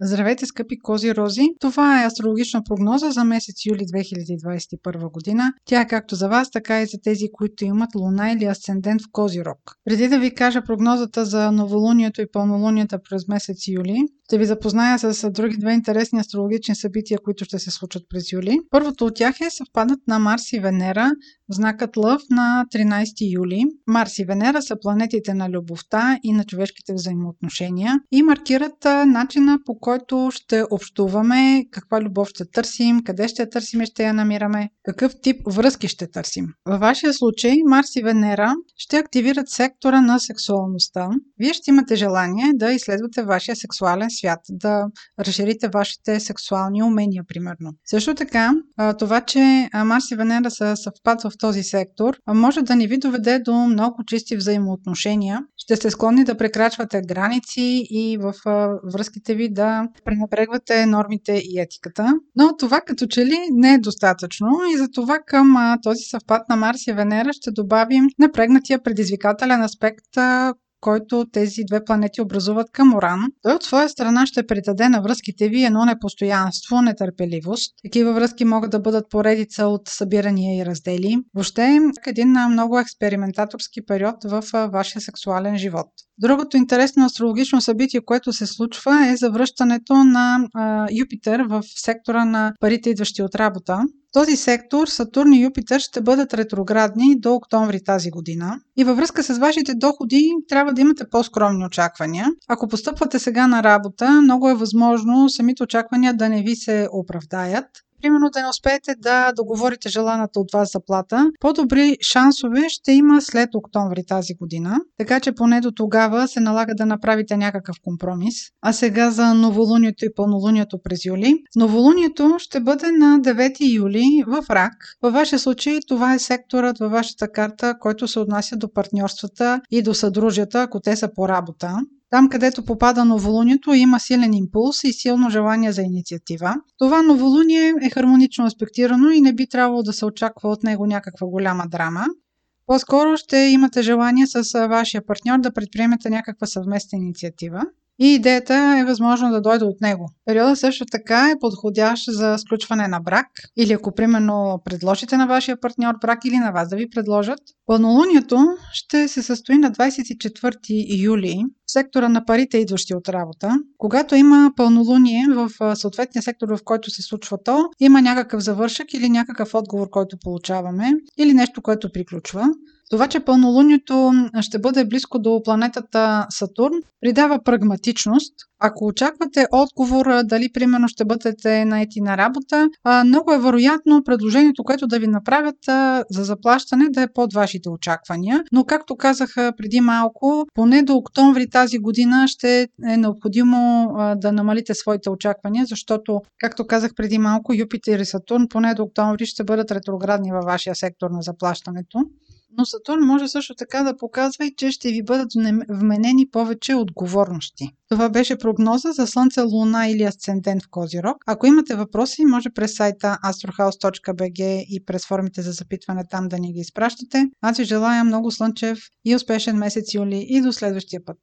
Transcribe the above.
Здравейте, скъпи кози рози! Това е астрологична прогноза за месец юли 2021 година. Тя е както за вас, така и за тези, които имат луна или асцендент в кози рок. Преди да ви кажа прогнозата за новолунието и пълнолунията през месец юли, ще ви запозная с други две интересни астрологични събития, които ще се случат през юли. Първото от тях е съвпадат на Марс и Венера знакът Лъв на 13 юли. Марс и Венера са планетите на любовта и на човешките взаимоотношения и маркират начина по който ще общуваме, каква любов ще търсим, къде ще търсим и ще я намираме, какъв тип връзки ще търсим. Във вашия случай Марс и Венера ще активират сектора на сексуалността. Вие ще имате желание да изследвате вашия сексуален свят, да разширите вашите сексуални умения, примерно. Също така, това, че Марс и Венера са съвпад в този сектор, може да ни ви доведе до много чисти взаимоотношения. Ще сте склонни да прекрачвате граници и в връзките ви да пренебрегвате нормите и етиката. Но това като че ли не е достатъчно и за това към този съвпад на Марс и Венера ще добавим напрегнатия предизвикателен аспект, който тези две планети образуват към Уран, той от своя страна ще придаде на връзките ви едно непостоянство, нетърпеливост. Такива връзки могат да бъдат поредица от събирания и раздели. Въобще един много експериментаторски период в вашия сексуален живот. Другото интересно астрологично събитие, което се случва е завръщането на а, Юпитер в сектора на парите, идващи от работа. Този сектор Сатурн и Юпитер ще бъдат ретроградни до октомври тази година. И във връзка с вашите доходи трябва да имате по-скромни очаквания. Ако постъпвате сега на работа, много е възможно самите очаквания да не ви се оправдаят примерно да не успеете да договорите желаната от вас заплата, по-добри шансове ще има след октомври тази година, така че поне до тогава се налага да направите някакъв компромис. А сега за новолунието и пълнолунието през юли. Новолунието ще бъде на 9 юли в Рак. Във вашия случай това е секторът във вашата карта, който се отнася до партньорствата и до съдружията, ако те са по работа. Там, където попада новолунието, има силен импулс и силно желание за инициатива. Това новолуние е хармонично аспектирано и не би трябвало да се очаква от него някаква голяма драма. По-скоро ще имате желание с вашия партньор да предприемете някаква съвместна инициатива и идеята е възможно да дойде от него. Периода също така е подходящ за сключване на брак или ако примерно предложите на вашия партньор брак или на вас да ви предложат. Пълнолунието ще се състои на 24 юли в сектора на парите, идващи от работа. Когато има пълнолуние в съответния сектор, в който се случва то, има някакъв завършък или някакъв отговор, който получаваме или нещо, което приключва. Това, че пълнолунието ще бъде близко до планетата Сатурн, придава прагматичност. Ако очаквате отговор дали примерно ще бъдете наети на работа, много е вероятно предложението, което да ви направят за заплащане да е под вашите очаквания. Но както казах преди малко, поне до октомври тази година ще е необходимо да намалите своите очаквания, защото, както казах преди малко, Юпитер и Сатурн поне до октомври ще бъдат ретроградни във вашия сектор на заплащането но Сатурн може също така да показва и, че ще ви бъдат вменени повече отговорности. Това беше прогноза за Слънце, Луна или Асцендент в Козирог. Ако имате въпроси, може през сайта astrohouse.bg и през формите за запитване там да ни ги изпращате. Аз ви желая много слънчев и успешен месец юли и до следващия път.